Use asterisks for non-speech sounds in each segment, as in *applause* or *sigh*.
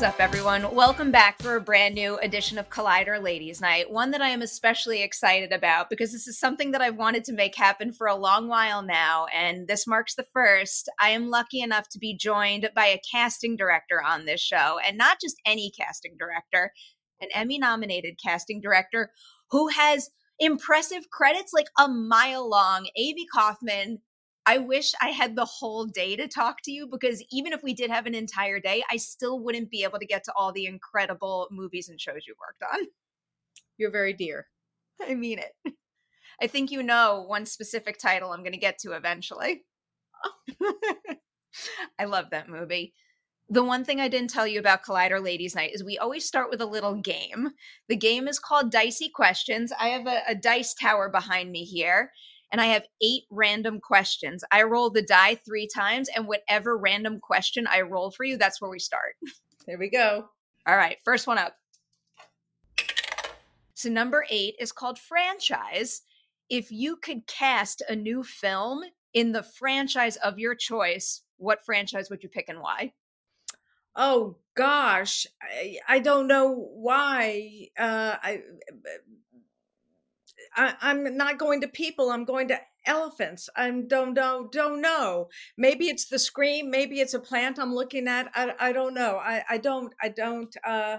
What's up, everyone? Welcome back for a brand new edition of Collider Ladies Night. One that I am especially excited about because this is something that I've wanted to make happen for a long while now, and this marks the first. I am lucky enough to be joined by a casting director on this show, and not just any casting director, an Emmy nominated casting director who has impressive credits like a mile long. Avy Kaufman, I wish I had the whole day to talk to you because even if we did have an entire day, I still wouldn't be able to get to all the incredible movies and shows you worked on. You're very dear. I mean it. I think you know one specific title I'm going to get to eventually. *laughs* I love that movie. The one thing I didn't tell you about Collider Ladies Night is we always start with a little game. The game is called Dicey Questions. I have a, a dice tower behind me here, and I have eight random questions. I roll the die three times, and whatever random question I roll for you, that's where we start. *laughs* There we go. All right, first one up. So, number eight is called franchise. If you could cast a new film in the franchise of your choice, what franchise would you pick and why? Oh gosh, I, I don't know why. Uh, I, I I'm not going to people. I'm going to elephants. I don't know. Don't know. Maybe it's the scream. Maybe it's a plant I'm looking at. I I don't know. I I don't I don't uh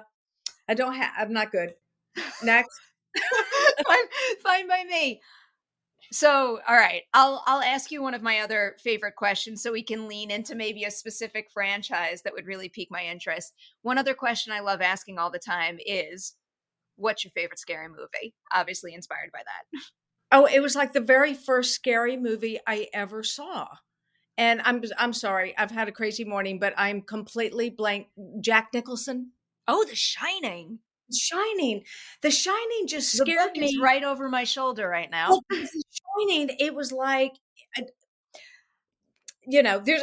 I don't have. I'm not good. *laughs* Next. fine, fine by me. So, all right, I'll I'll ask you one of my other favorite questions so we can lean into maybe a specific franchise that would really pique my interest. One other question I love asking all the time is what's your favorite scary movie? Obviously inspired by that. Oh, it was like the very first scary movie I ever saw. And I'm I'm sorry, I've had a crazy morning, but I'm completely blank. Jack Nicholson, Oh, The Shining. Shining. The Shining just scared me. is right over my shoulder right now. Shining, it was like, you know, there's,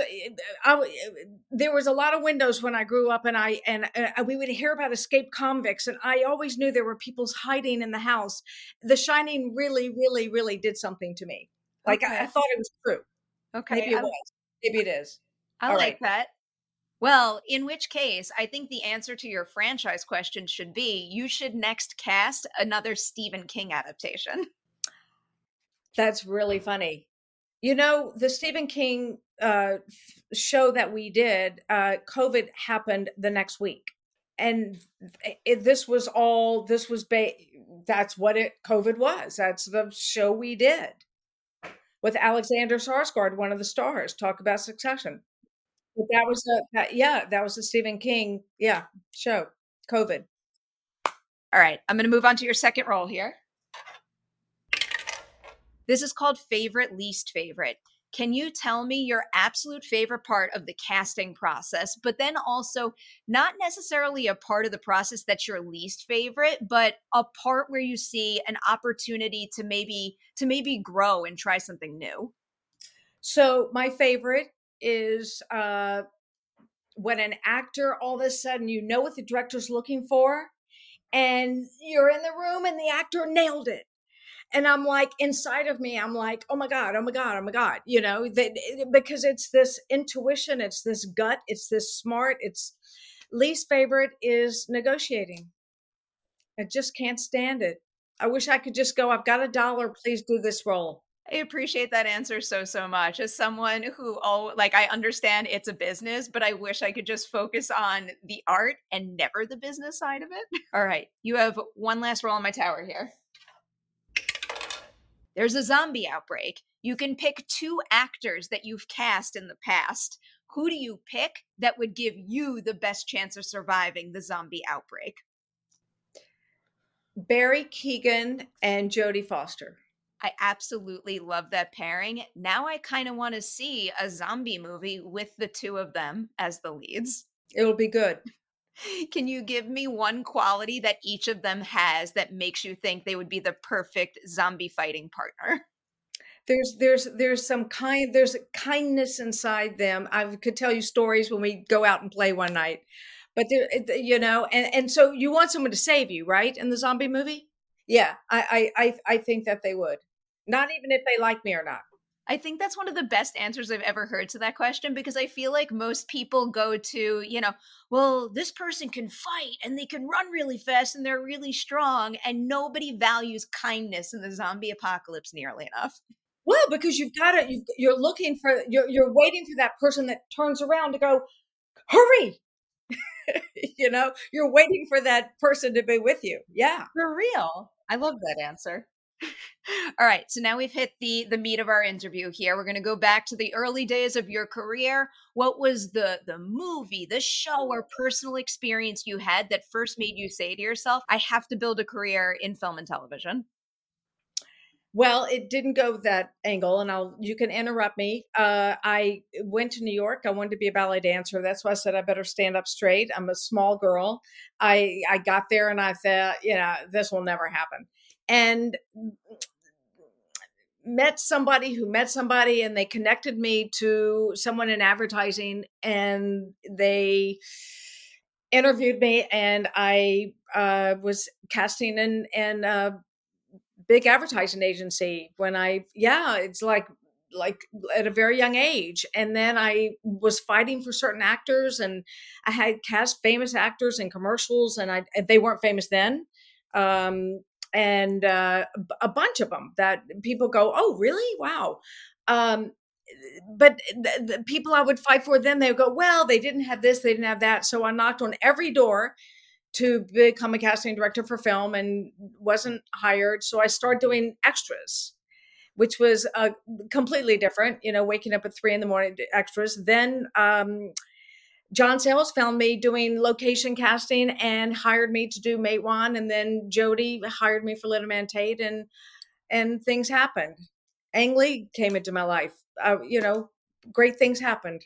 I, there was a lot of windows when I grew up, and I and uh, we would hear about escaped convicts, and I always knew there were people's hiding in the house. The Shining really, really, really did something to me. Like I, I thought it was true. Okay, Maybe it I- was. Maybe it is. I All like right. that. Well, in which case, I think the answer to your franchise question should be you should next cast another Stephen King adaptation. That's really funny. You know, the Stephen King uh, show that we did, uh, COVID happened the next week. And it, this was all, this was, ba- that's what it, COVID was. That's the show we did with Alexander Skarsgård, one of the stars, talk about succession. But that was a, that, yeah, that was a Stephen King, yeah, show, COVID. All right, I'm going to move on to your second role here. This is called favorite, least favorite. Can you tell me your absolute favorite part of the casting process, but then also not necessarily a part of the process that's your least favorite, but a part where you see an opportunity to maybe to maybe grow and try something new? So my favorite is uh, when an actor all of a sudden you know what the director's looking for, and you're in the room and the actor nailed it. And I'm like inside of me, I'm like, oh my god, oh my god, oh my god, you know, that eh, because it's this intuition, it's this gut, it's this smart. It's least favorite is negotiating. I just can't stand it. I wish I could just go. I've got a dollar. Please do this role. I appreciate that answer so so much. As someone who oh like I understand it's a business, but I wish I could just focus on the art and never the business side of it. *laughs* All right, you have one last roll on my tower here. There's a zombie outbreak. You can pick two actors that you've cast in the past. Who do you pick that would give you the best chance of surviving the zombie outbreak? Barry Keoghan and Jodie Foster. I absolutely love that pairing. Now I kind of want to see a zombie movie with the two of them as the leads. It'll be good. Can you give me one quality that each of them has that makes you think they would be the perfect zombie fighting partner? There's there's there's some kind there's kindness inside them. I could tell you stories when we go out and play one night. But you know, and and so you want someone to save you, right? In the zombie movie? Yeah, I I, I think that they would. Not even if they like me or not. I think that's one of the best answers I've ever heard to that question because I feel like most people go to, you know, well, this person can fight and they can run really fast and they're really strong, and nobody values kindness in the zombie apocalypse nearly enough. Well, because you've got to, you are looking for, you're, you're waiting for that person that turns around to go, hurry. *laughs* you know, you're waiting for that person to be with you. Yeah. For real. I love that answer. All right, so now we've hit the the meat of our interview here. We're going to go back to the early days of your career. What was the the movie, the show or personal experience you had that first made you say to yourself, I have to build a career in film and television? Well, it didn't go that angle, and I'll you can interrupt me. Uh, I went to New York. I wanted to be a ballet dancer. That's why I said I better stand up straight. I'm a small girl. I I got there and I thought, you know, this will never happen and met somebody who met somebody and they connected me to someone in advertising and they interviewed me and i uh, was casting in in a big advertising agency when i yeah it's like like at a very young age and then i was fighting for certain actors and i had cast famous actors in commercials and i they weren't famous then um and uh, a bunch of them that people go, oh, really? Wow. Um, but the, the people I would fight for, then they would go, well, they didn't have this, they didn't have that. So I knocked on every door to become a casting director for film and wasn't hired. So I started doing extras, which was uh, completely different, you know, waking up at three in the morning, extras. Then um, John Sayles found me doing location casting and hired me to do Matewan, and then Jodie hired me for Little Man Tate, and and things happened. Ang Lee came into my life. Uh, you know, great things happened.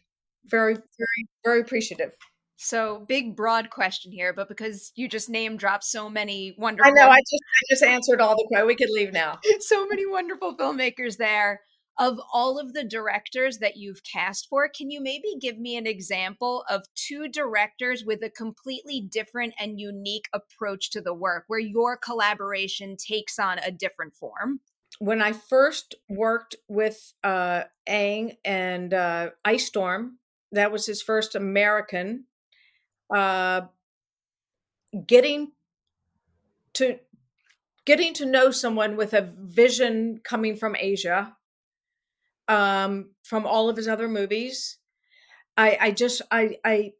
Very, very, very appreciative. So big, broad question here, but because you just name dropped so many wonderful. I know. I just, I just answered all the questions. We could leave now. *laughs* so many wonderful filmmakers there of all of the directors that you've cast for, can you maybe give me an example of two directors with a completely different and unique approach to the work where your collaboration takes on a different form? When I first worked with uh, Ang and uh, Ice Storm, that was his first American. Uh, getting to getting to know someone with a vision coming from Asia um, from all of his other movies. I, I just, I, I,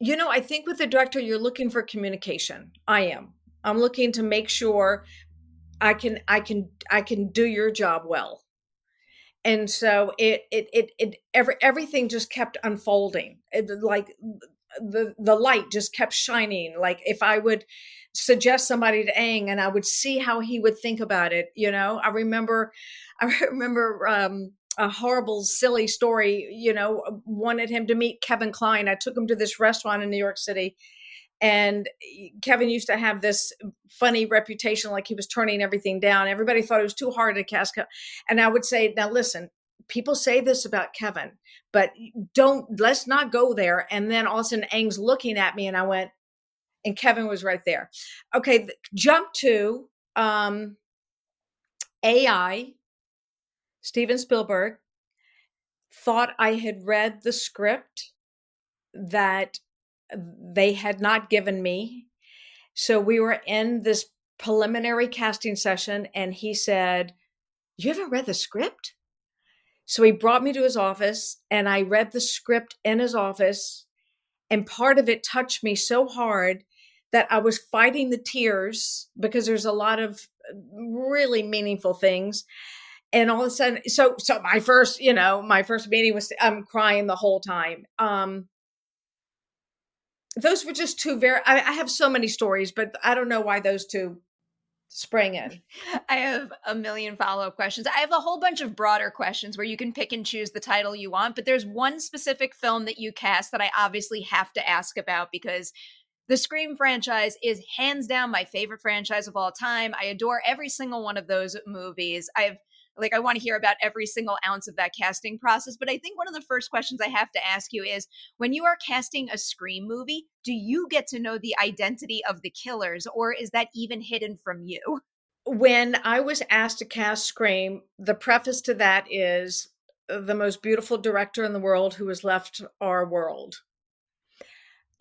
you know, I think with the director, you're looking for communication. I am. I'm looking to make sure I can, I can, I can do your job well. And so it, it, it, it, every, everything just kept unfolding. It, like the, the light just kept shining. Like if I would, suggest somebody to Ang and I would see how he would think about it. You know, I remember, *laughs* I remember, um, a horrible, silly story, you know, wanted him to meet Kevin Kline. I took him to this restaurant in New York City. And Kevin used to have this funny reputation, like he was turning everything down. Everybody thought it was too hard to cast. And I would say, now listen, people say this about Kevin, but don't, let's not go there. And then all of a sudden, Ang's looking at me, and I went, and Kevin was right there. Okay, jump to um, AI. Steven Spielberg thought I had read the script that they had not given me. So we were in this preliminary casting session, and he said, You haven't read the script? So he brought me to his office, and I read the script in his office. And part of it touched me so hard that I was fighting the tears because there's a lot of uh, really meaningful things. And all of a sudden, so so my first, you know, my first meeting was I'm crying the whole time. Um those were just two very I, I have so many stories, but I don't know why those two spring in. I have a million follow up questions. I have a whole bunch of broader questions where you can pick and choose the title you want, but there's one specific film that you cast that I obviously have to ask about because the Scream franchise is hands down my favorite franchise of all time. I adore every single one of those movies. I've like I want to hear about every single ounce of that casting process, but I think one of the first questions I have to ask you is when you are casting a Scream movie, do you get to know the identity of the killers or is that even hidden from you? When I was asked to cast Scream, the preface to that is uh, the most beautiful director in the world who has left our world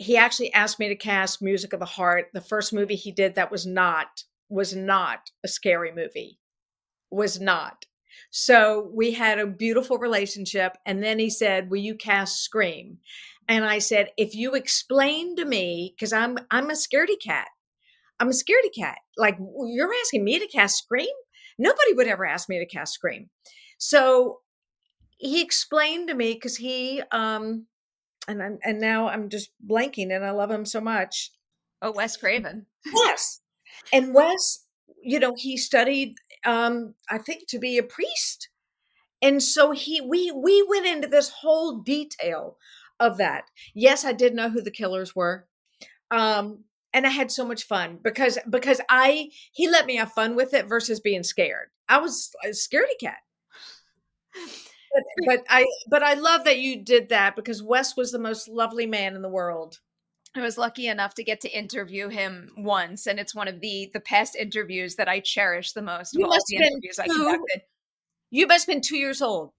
he actually asked me to cast Music of the Heart, the first movie he did that was not was not a scary movie. Was not. So we had a beautiful relationship and then he said, "Will you cast Scream?" And I said, "If you explain to me cuz I'm I'm a scaredy cat. I'm a scaredy cat. Like you're asking me to cast Scream? Nobody would ever ask me to cast Scream." So he explained to me cuz he um and I'm, and now I'm just blanking, and I love him so much. Oh, Wes Craven. Yes, and Wes, you know, he studied, um, I think, to be a priest, and so he we we went into this whole detail of that. Yes, I did know who the killers were. Um, and I had so much fun because because I he let me have fun with it versus being scared. I was a scaredy cat but, *laughs* but I but I love that you did that because Wes was the most lovely man in the world. I was lucky enough to get to interview him once, and it's one of the the past interviews that I cherish the most. You must have been two, You must have been two years old.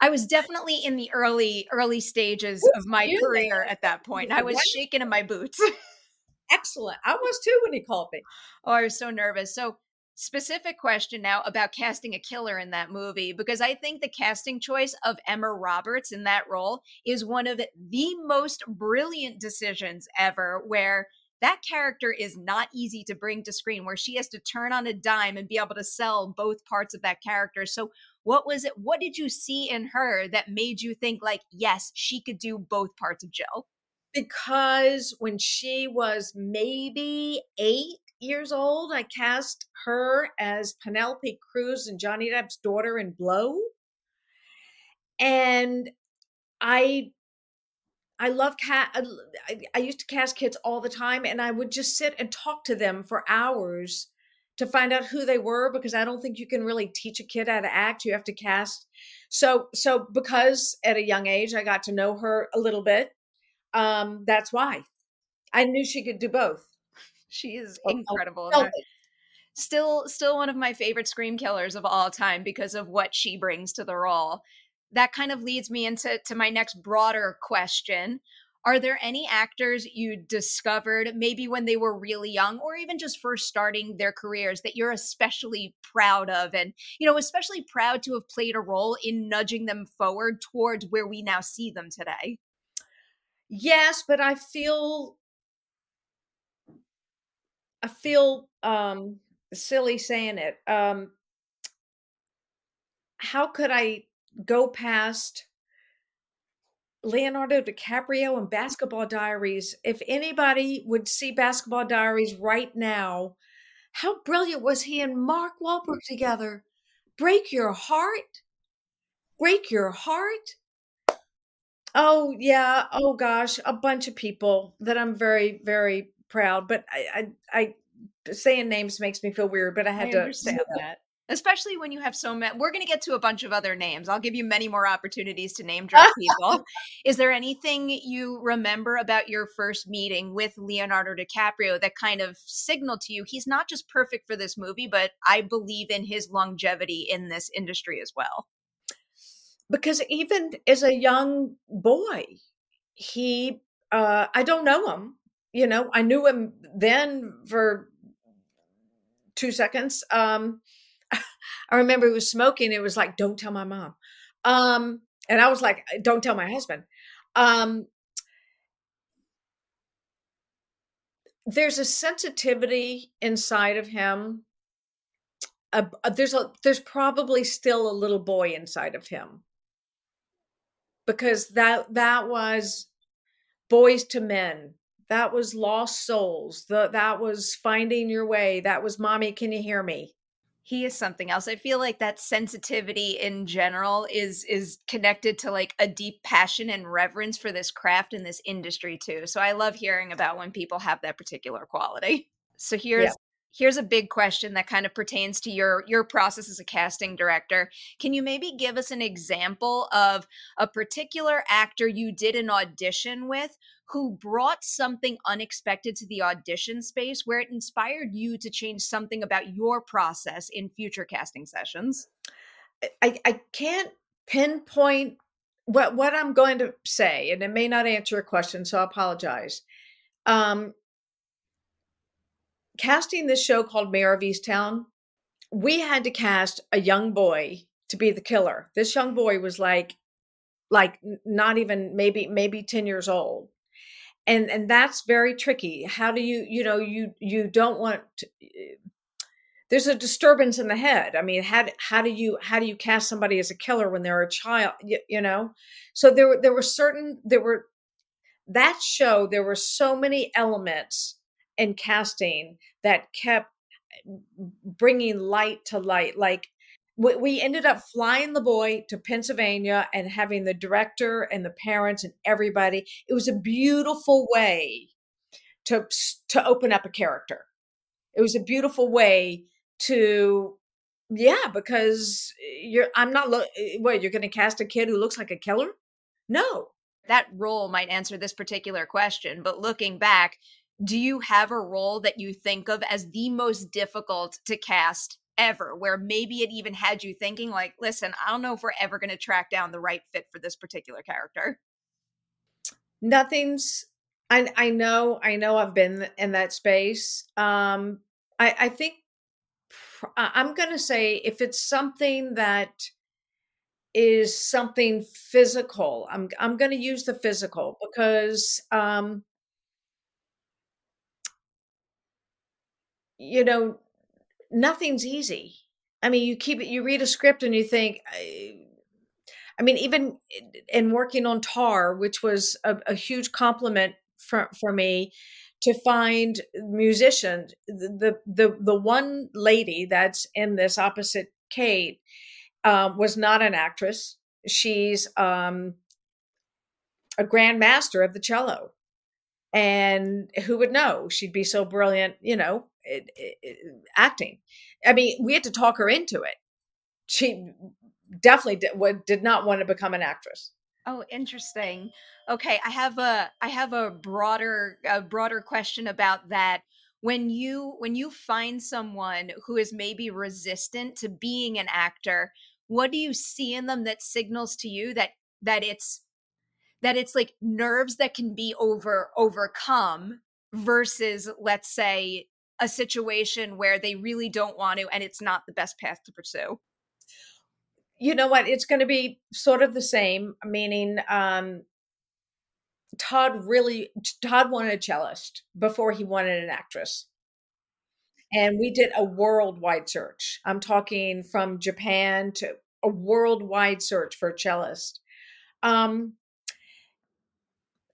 I was definitely in the early early stages of my career at that point. I was shaking in my boots. *laughs* Excellent. I was too when he called me. Oh, I was so nervous. So specific question now about casting a killer in that movie because I think the casting choice of Emma Roberts in that role is one of the most brilliant decisions ever where that character is not easy to bring to screen where she has to turn on a dime and be able to sell both parts of that character. So what was it what did you see in her that made you think like yes, she could do both parts of Jill? Because when she was maybe 8 years old, I cast her as Penelope Cruz and Johnny Depp's daughter in Blow. And I I love cat I, I used to cast kids all the time and I would just sit and talk to them for hours to find out who they were because I don't think you can really teach a kid how to act. You have to cast. So so because at a young age I got to know her a little bit, um, that's why. I knew she could do both. She is oh, oh, incredible. still, still one of my favorite scream killers of all time because of what she brings to the role. That kind of leads me into to my next broader question. Are there any actors you discovered maybe when they were really young or even just first starting their careers that you're especially proud of and you know especially proud to have played a role in nudging them forward towards where we now see them today? Yes, but I feel I feel um, silly saying it. Um, how could I go past Leonardo DiCaprio and Basketball Diaries? If anybody would see Basketball Diaries right now, how brilliant was he and Mark Wahlberg together? Break your heart. Break your heart. Oh yeah. Oh gosh, a bunch of people that I'm very, very proud, but I, I, I saying names makes me feel weird. But I had I to understand that. Especially when you have so many, we're going to get to a bunch of other names. I'll give you many more opportunities to name drop people. *laughs* Is there anything you remember about your first meeting with Leonardo DiCaprio that kind of signaled to you he's not just perfect for this movie, but I believe in his longevity in this industry as well? Because even as a young boy, he, uh, I don't know him, you know, I knew him then for two seconds. Um, *laughs* I remember he was smoking. It was like, don't tell my mom. Um, and I was like, don't tell my husband. Um, there's a sensitivity inside of him. Uh, there's a there's probably still a little boy inside of him because that that was boys to Men that was Lost Souls. The, that was Finding Your Way. That was Mommy, Can You Hear Me? he is something else. I feel like that sensitivity in general is is connected to like a deep passion and reverence for this craft and this industry too. So I love hearing about when people have that particular quality. So here's yeah here's a big question that kind of pertains to your your process as a casting director can you maybe give us an example of a particular actor you did an audition with who brought something unexpected to the audition space where it inspired you to change something about your process in future casting sessions? I, I can't pinpoint what what i'm going to say and it may not answer a question so i apologize. Um casting this show called Mare of Easttown, we had to cast a young boy to be the killer. This young boy was like, like not even maybe maybe 10 years old and and that's very tricky. How do you you know you you don't want to, eh, there's a disturbance in the head. I mean how how do you how do you cast somebody as a killer when they're a child you, you know? So there there were certain there were that show there were so many elements in casting that kept bringing light to light like we ended up flying the boy to Pennsylvania and having the director and the parents and everybody. It was a beautiful way to to open up a character. It was a beautiful way to yeah, because you're I'm not lo- eh, what you're going to cast a kid who looks like a killer? No. That role might answer this particular question, but looking back, do you have a role that you think of as the most difficult to cast ever where maybe it even had you thinking like listen i don't know if we're ever going to track down the right fit for this particular character. Nothing's i i know i know i've been in that space um i i think i'm going to say if it's something that is something physical i'm i'm going to use the physical because um you know, nothing's easy. I mean, you keep it, you read a script and you think, I, I mean, even in working on Tar, which was a, a huge compliment for, for me to find musicians. The, the, the one lady that's in this opposite Kate um, was not an actress. She's um, a grandmaster of the cello. And who would know? She'd be so brilliant, you know, it, it, acting. I mean, we had to talk her into it. She definitely did, did not want to become an actress. Oh, interesting. Okay, I have a I have a broader a broader question about that. When you when you find someone who is maybe resistant to being an actor, what do you see in them that signals to you that that it's that it's like nerves that can be over overcome versus let's say a situation where they really don't want to and it's not the best path to pursue. You know what? It's going to be sort of the same meaning um todd really todd wanted a cellist before he wanted an actress. And we did a worldwide search. I'm talking from japan to a worldwide search for a cellist. Um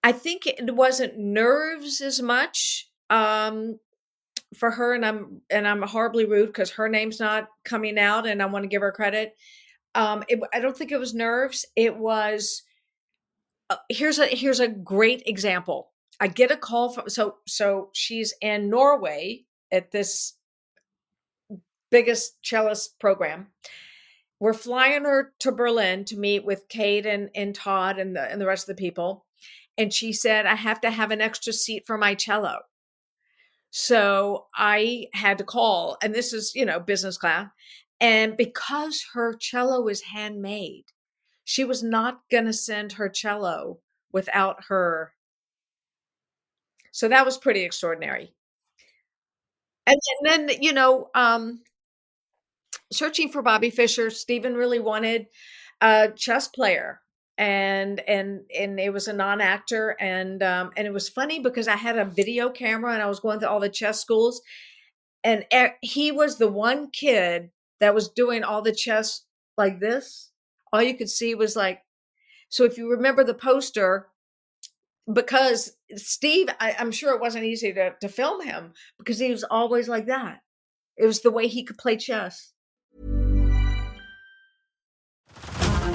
i think it wasn't nerves as much um for her and i'm and i'm horribly rude because her name's not coming out and i want to give her credit. Um it, i don't think it was nerves it was uh, here's a here's a great example. I get a call from so so she's in norway at this biggest cellist program. We're flying her to berlin to meet with kate and and todd and the and the rest of the people and she said i have to have an extra seat for my cello so I had to call, and this is, you know, business class. And because her cello is handmade, she was not going to send her cello without her. So that was pretty extraordinary. And, and then, you know, um, searching for Bobby Fischer, Steven really wanted a chess player and and and it was a non-actor and um and it was funny because i had a video camera and i was going to all the chess schools and he was the one kid that was doing all the chess like this all you could see was like so if you remember the poster because Steve, I, am sure it wasn't easy to, to film him because he was always like that. It was the way he could play chess.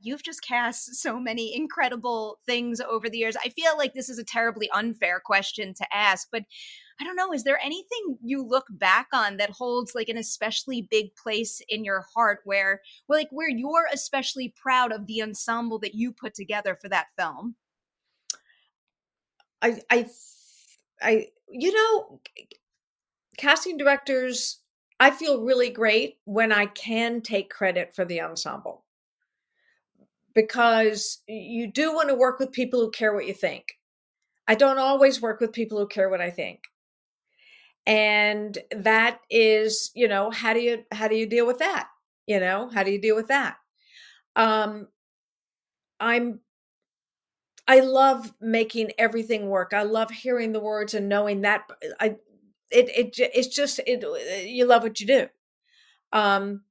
You've just cast so many incredible things over the years. I feel like this is a terribly unfair question to ask, but I don't know, is there anything you look back on that holds like an especially big place in your heart where like where you're especially proud of the ensemble that you put together for that film? I I I you know casting directors I feel really great when I can take credit for the ensemble. Because you do want to work with people who care what you think. I don't always work with people who care what I think. And that is you know how do you how do you deal with that? You know how do you deal with that? Um i'm i love making everything work. I love hearing the words and knowing that i it it it's just it you love what you do. Um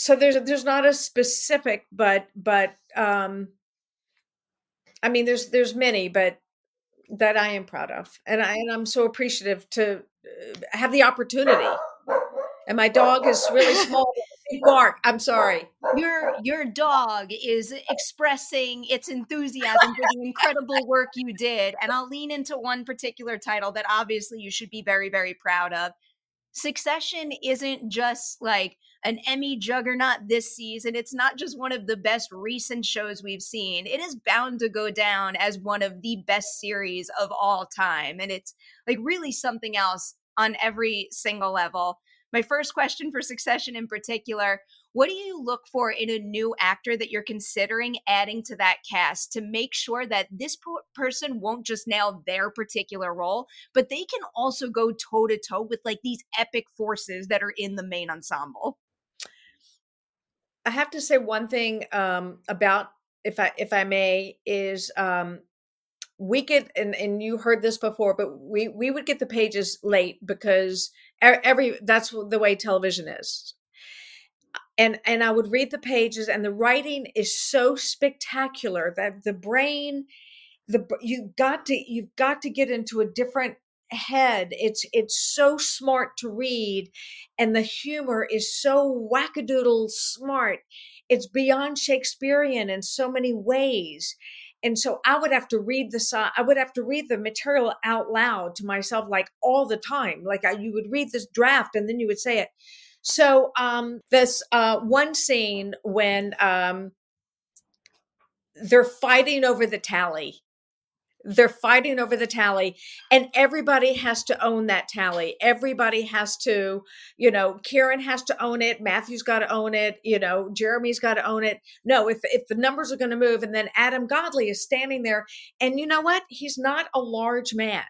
so there's there's not a specific but but um i mean there's there's many but that I am proud of, and I and I'm so appreciative to uh, have the opportunity. And my dog is really small. Bark. I'm sorry. Your your dog is expressing its enthusiasm for the incredible work you did, and I'll lean into one particular title that obviously you should be very very proud of. Succession isn't just like an Emmy juggernaut this season. It's not just one of the best recent shows we've seen. It is bound to go down as one of the best series of all time. And it's like really something else on every single level. My first question for Succession in particular what do you look for in a new actor that you're considering adding to that cast to make sure that this person won't just nail their particular role, but they can also go toe to toe with like these epic forces that are in the main ensemble? I have to say one thing um, about if I if I may is um, we get and and you heard this before, but we we would get the pages late because every that's the way television is. And and I would read the pages, and the writing is so spectacular that the brain, the you got to you've got to get into a different head it's it's so smart to read and the humor is so wackadoodle smart. It's beyond shakespearean in so many ways. And so i would have to read the i would have to read the material out loud to myself like all the time. Like I, you would read this draft and then you would say it. So um this uh one scene when um they're fighting over the tally they're fighting over the tally and everybody has to own that tally. Everybody has to you know kieran has to own it matthew's got to own it you know jeremy's got to own it. No if if the numbers are going to move and then adam godley is standing there and you know what? He's not a large man.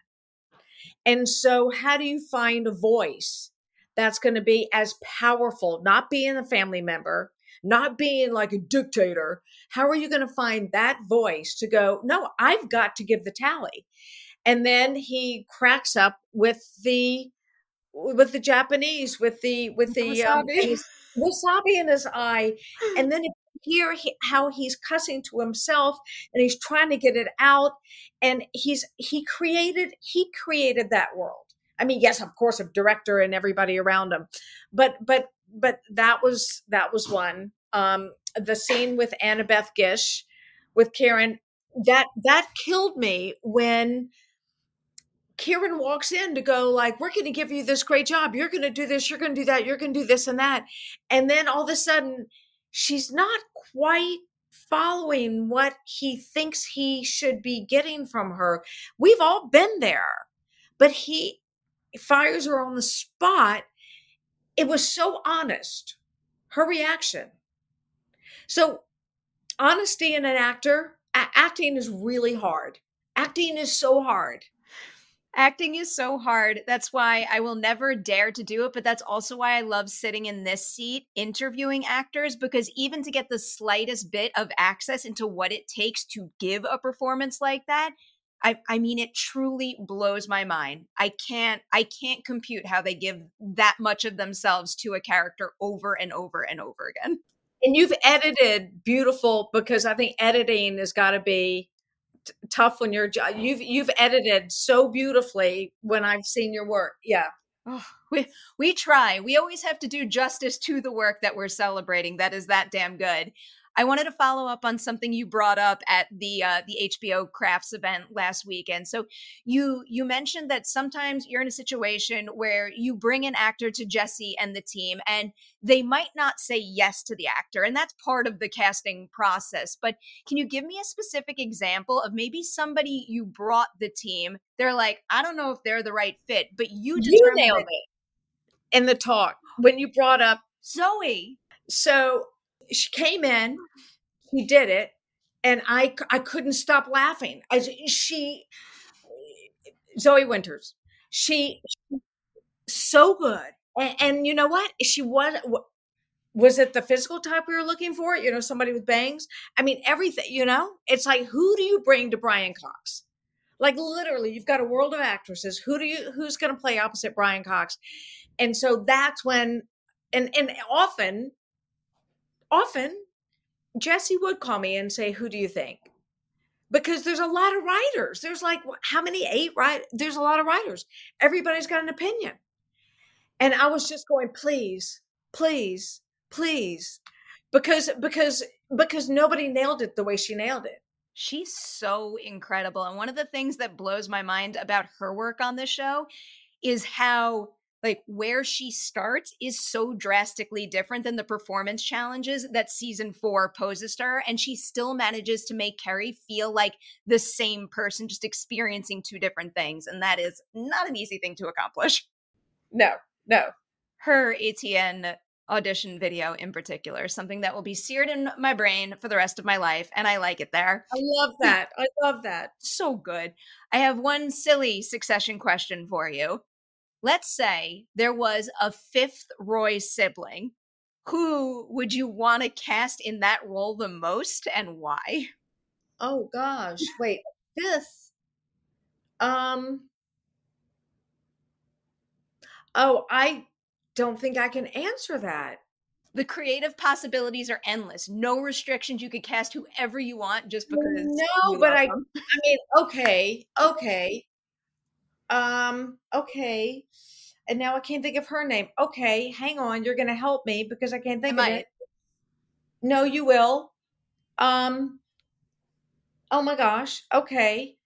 And so how do you find a voice that's going to be as powerful not being a family member not being like a dictator. How are you going to find that voice to go, no, I've got to give the tally? And then he cracks up with the with the Japanese, with the with the um, wasabi, um, wasabi in his eye, and *laughs* then hear he, how he's cussing to himself and he's trying to get it out, and he's he created he created that world. I mean, yes, of course, of director and everybody around him, but but but that was that was one. Um, the scene with Annabeth Gish with Kieran that that killed me when Kieran walks in to go like, we're going to give you this great job. You're going to do this. You're going to do that. You're going to do this and that. And then all of a sudden, she's not quite following what he thinks he should be getting from her. We've all been there, but he fires her on the spot. It was so honest, her reaction. So, honesty in an actor, acting is really hard. Acting is so hard. Acting is so hard. That's why I will never dare to do it. But that's also why I love sitting in this seat interviewing actors because even to get the slightest bit of access into what it takes to give a performance like that, I, I mean it truly blows my mind. I can't I can't compute how they give that much of themselves to a character over and over and over again. And you've edited beautiful because I think editing has got to be t- tough when you're you've you've edited so beautifully when I've seen your work. Yeah. Oh, we we try. We always have to do justice to the work that we're celebrating. That is that damn good. I wanted to follow up on something you brought up at the uh, the HBO Crafts event last weekend. So you you mentioned that sometimes you're in a situation where you bring an actor to Jesse and the team, and they might not say yes to the actor, and that's part of the casting process. But can you give me a specific example of maybe somebody you brought the team? They're like, I don't know if they're the right fit, but you you nailed it in the talk when you brought up Zoe. So she came in, she did it, and I I couldn't stop laughing. I she Zoe Winters, she, so good, and, and you know what? She was was it the physical type we were looking for? You know, somebody with bangs. I mean, everything. You know, it's like who do you bring to Brian Cox? Like literally, you've got a world of actresses. Who do you? Who's going to play opposite Brian Cox? And so that's when, and and often often Jesse would call me and say, Who do you think? Because there's a lot of writers. There's like how many? Eight, right? There's a lot of writers. Everybody's got an opinion. And I was just going, please, please, please. Because because because nobody nailed it the way she nailed it. She's so incredible. And one of the things that blows my mind about her work on this show is how like where she starts is so drastically different than the performance challenges that season four poses to her. And she still manages to make Kerry feel like the same person, just experiencing two different things. And that is not an easy thing to accomplish. No, no. Her ATN audition video in particular, something that will be seared in my brain for the rest of my life. And I like it there. I love that. I love that. so good. I have one silly succession question for you let's say there was a fifth Roy sibling. Who would you want to cast in that role the most and why? Oh gosh. Wait, fifth. Um Oh, I don't think I can answer that. The creative possibilities are endless. No restrictions. You could cast whoever you want just because. No, but I. Them. I mean, okay, okay. Um, okay. And now I can't think of her name. Okay, hang on. You're going to help me because I can't think I of it. No, you will. Um, oh my gosh. Okay.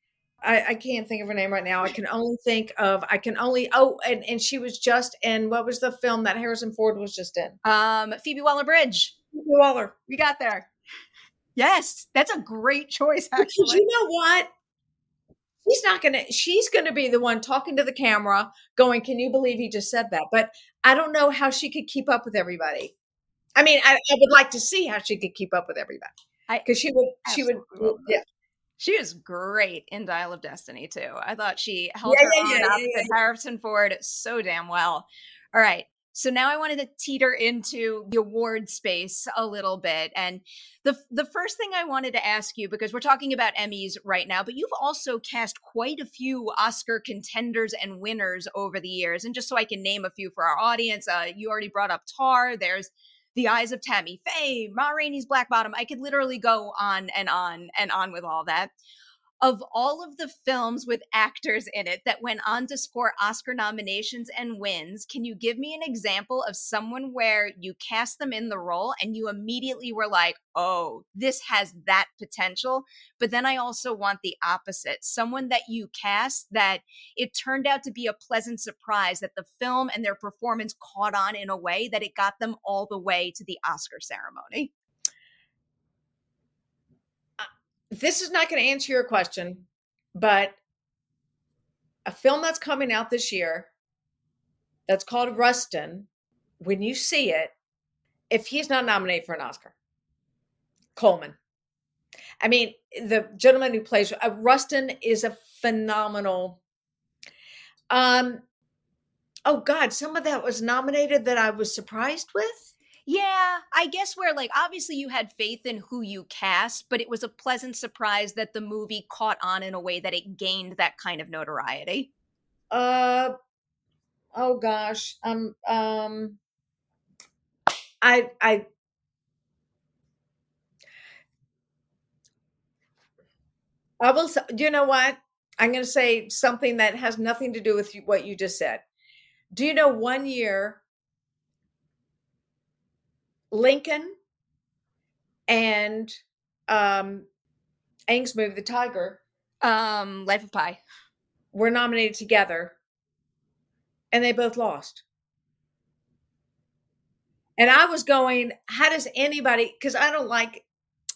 I, I can't think of her name right now. I can only think of I can only oh and and she was just in what was the film that Harrison Ford was just in? Um Phoebe Waller Bridge. Phoebe Waller. We got there. Yes, that's a great choice actually. you know what? She's not going to she's going to be the one talking to the camera going can you believe he just said that but i don't know how she could keep up with everybody i mean i, I would like to see how she could keep up with everybody because she would she would yeah she was great in Dial of Destiny too. I thought she held yeah, her yeah, own yeah, with Harrison Ford so damn well. All right. So now I wanted to teeter into the award space a little bit. And the the first thing I wanted to ask you because we're talking about Emmys right now, but you've also cast quite a few Oscar contenders and winners over the years. And just so I can name a few for our audience, uh, you already brought up Tar. There's the Eyes of Tammy Faye, Ma Rainey's Black Bottom. I could literally go on and on and on with all that. Of all of the films with actors in it that went on to score Oscar nominations and wins, can you give me an example of someone where you cast them in the role and you immediately were like, oh, this has that potential? But then I also want the opposite someone that you cast that it turned out to be a pleasant surprise that the film and their performance caught on in a way that it got them all the way to the Oscar ceremony. This is not going to answer your question, but a film that's coming out this year that's called Rustin, when you see it, if he's not nominated for an Oscar, Colman. I mean, the gentleman who plays uh, Rustin is a phenomenal. Um, oh God, some of that was nominated that I was surprised with. Yeah, I guess where like obviously you had faith in who you cast, but it was a pleasant surprise that the movie caught on in a way that it gained that kind of notoriety. Uh oh gosh. Um um I I I will say, you know what? I'm going to say something that has nothing to do with what you just said. Do you know one year Lincoln and um Ang's movie, The Tiger, um, Life of Pi, were nominated together, and they both lost. And I was going, how does anybody? Because I don't like,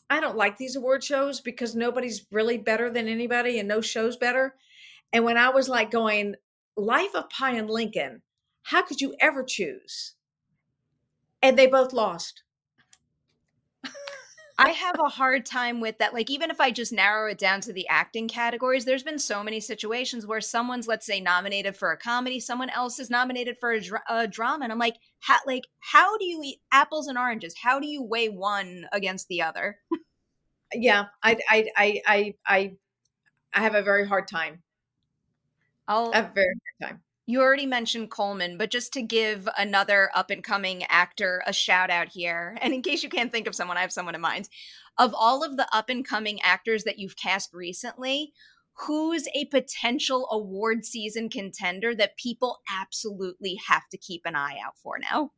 I don't like these award shows because nobody's really better than anybody, and no show's better. And when I was like going, Life of Pi and Lincoln, how could you ever choose? And they both lost. I have a hard time with that. Like, even if I just narrow it down to the acting categories, there's been so many situations where someone's, let's say, nominated for a comedy, someone else is nominated for a, dr- a drama, and I'm like, how, like, how do you eat apples and oranges? How do you weigh one against the other? yeah, I, I, I, I, I, I have a very hard time. I'll I have a very hard time. You already mentioned Colman, but just to give another up and coming actor a shout out here, and in case you can't think of someone, I have someone in mind. Of all of the up and coming actors that you've cast recently, who's a potential award season contender that people absolutely have to keep an eye out for now?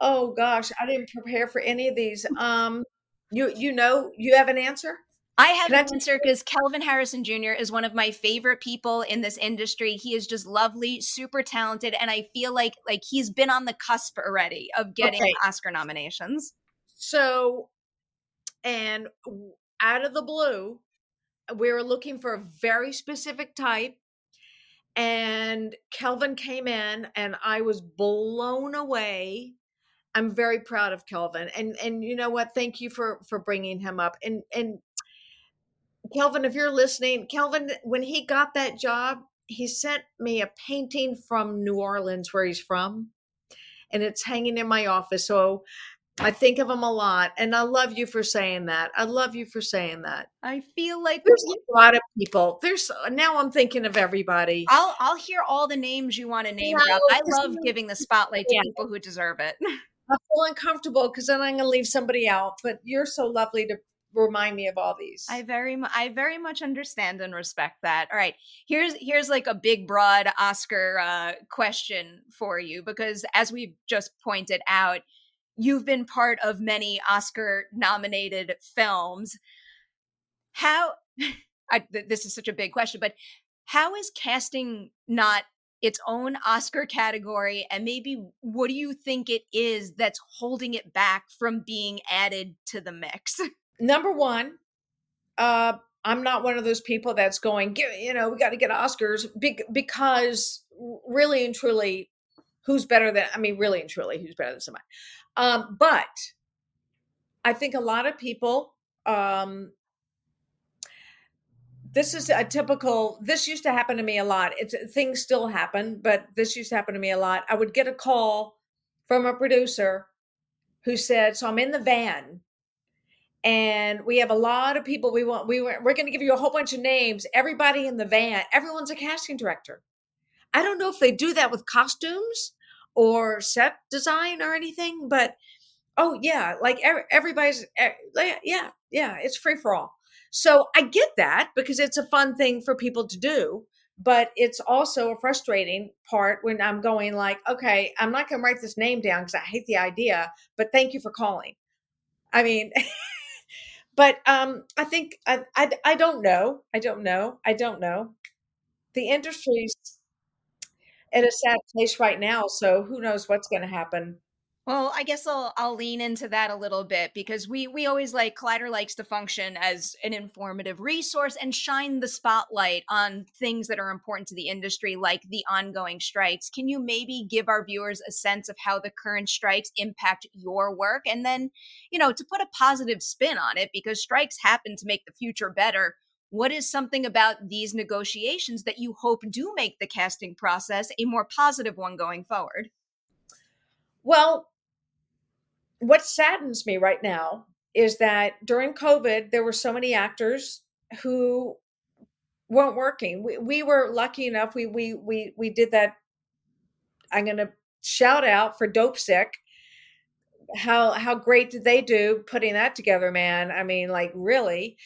Oh gosh, I didn't prepare for any of these. Um, you you know you have an answer? I have an answer because Kelvin Harrison Jr. is one of my favorite people in this industry. He is just lovely, super talented, and I feel like like he's been on the cusp already of getting okay. Oscar nominations. So, and out of the blue, we were looking for a very specific type, and Kelvin came in, and I was blown away. I'm very proud of Kelvin, and and you know what? Thank you for for bringing him up, and and Kelvin, if you're listening, Kelvin, when he got that job, he sent me a painting from New Orleans, where he's from, and it's hanging in my office. So I think of him a lot, and I love you for saying that. I love you for saying that. I feel like there's a lot of people. There's uh, now I'm thinking of everybody. I'll I'll hear all the names you want to name. Yeah, I love giving the spotlight to yeah. people who deserve it. I feel uncomfortable because then I'm going to leave somebody out. But you're so lovely to remind me of all these. I very I very much understand and respect that. All right. Here's here's like a big broad Oscar uh question for you because as we've just pointed out, you've been part of many Oscar nominated films. How *laughs* I, this is such a big question, but how is casting not its own Oscar category? And maybe what do you think it is that's holding it back from being added to the mix? *laughs* number one, uh, I'm not one of those people that's going, you know, we got to get Oscars because really and truly, who's better than, I mean, really and truly, who's better than somebody. Um, but I think a lot of people, um, this is a typical, this used to happen to me a lot. It's things still happen, but this used to happen to me a lot. I would get a call from a producer who said, so I'm in the van and we have a lot of people we want we we're going to give you a whole bunch of names everybody in the van everyone's a casting director i don't know if they do that with costumes or set design or anything but oh yeah like everybody's yeah yeah it's free for all So I get that because it's a fun thing for people to do, but it's also a frustrating part when I'm going like, okay, I'm not going to write this name down because I hate the idea, but thank you for calling. I mean, *laughs* but um, I think I, I I don't know. I don't know. I don't know. The industry's in a sad place right now, so who knows what's going to happen. Well, I guess I'll I'll lean into that a little bit because we we always like Collider likes to function as an informative resource and shine the spotlight on things that are important to the industry like the ongoing strikes. Can you maybe give our viewers a sense of how the current strikes impact your work and then, you know, to put a positive spin on it because strikes happen to make the future better. What is something about these negotiations that you hope do make the casting process a more positive one going forward? Well, what saddens me right now is that during COVID, there were so many actors who weren't working. We, we were lucky enough. We we we we did that. I'm going to shout out for Dopesick. How how great did they do putting that together, man? I mean, like really.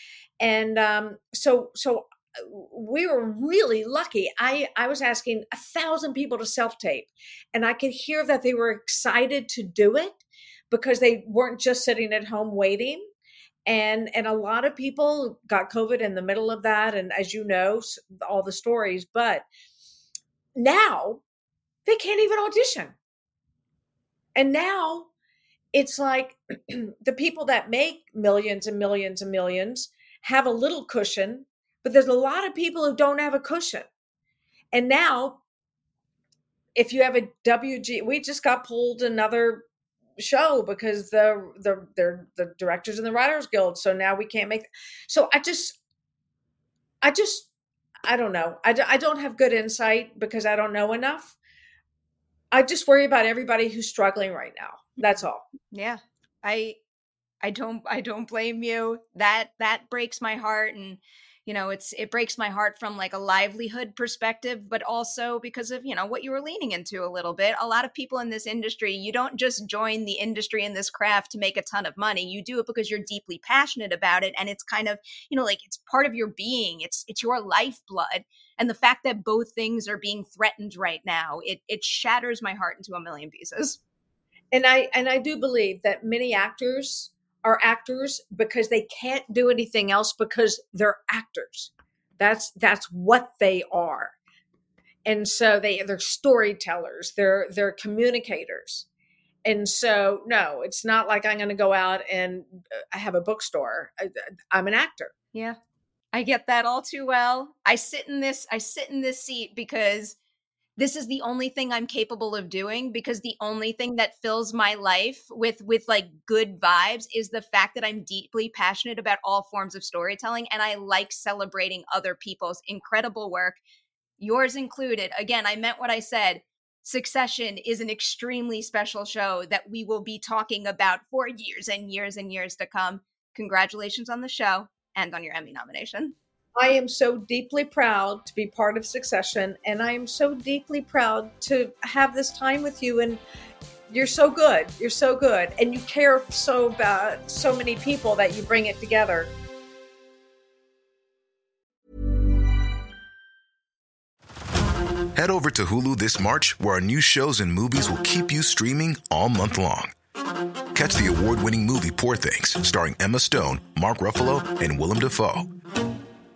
And um, so so uh, we were really lucky. I I was asking a thousand people to self tape, and I could hear that they were excited to do it because they weren't just sitting at home waiting. And and a lot of people got covid in the middle of that and as you know all the stories but now they can't even audition. And now it's like *clears throat* the people that make millions and millions and millions have a little cushion but there's a lot of people who don't have a cushion. And now if you have a wg we just got pulled another show because the the they're the directors in the writers guild so now we can't make so i just i just i don't know. I, I don't have good insight because i don't know enough. I just worry about everybody who's struggling right now. That's all. Yeah. I i don't i don't blame you. That that breaks my heart and you know it's it breaks my heart from like a livelihood perspective but also because of you know what you were leaning into a little bit. A lot of people in this industry you don't just join the industry in this craft to make a ton of money. You do it because you're deeply passionate about it and it's kind of you know like it's part of your being. It's it's your lifeblood. And the fact that both things are being threatened right now it it shatters my heart into a million pieces. And i and i do believe that many actors are actors because they can't do anything else because they're actors. That's that's what they are. And so they they're storytellers, they're they're communicators. And so no, it's not like I'm going to go out and I uh, have a bookstore. I, I'm an actor. Yeah. I get that all too well. I sit in this I sit in this seat because this is the only thing I'm capable of doing because the only thing that fills my life with with like good vibes is the fact that I'm deeply passionate about all forms of storytelling and I like celebrating other people's incredible work, yours included. Again, I meant what I said. Succession is an extremely special show that we will be talking about for years and years and years to come. Congratulations on the show and on your Emmy nomination. I am so deeply proud to be part of Succession, and I am so deeply proud to have this time with you. And you're so good. You're so good, and you care so about so many people that you bring it together. Head over to Hulu this March, where our new shows and movies will keep you streaming all month long. Catch the award-winning movie Poor Things, starring Emma Stone, Mark Ruffalo, and Willem Dafoe.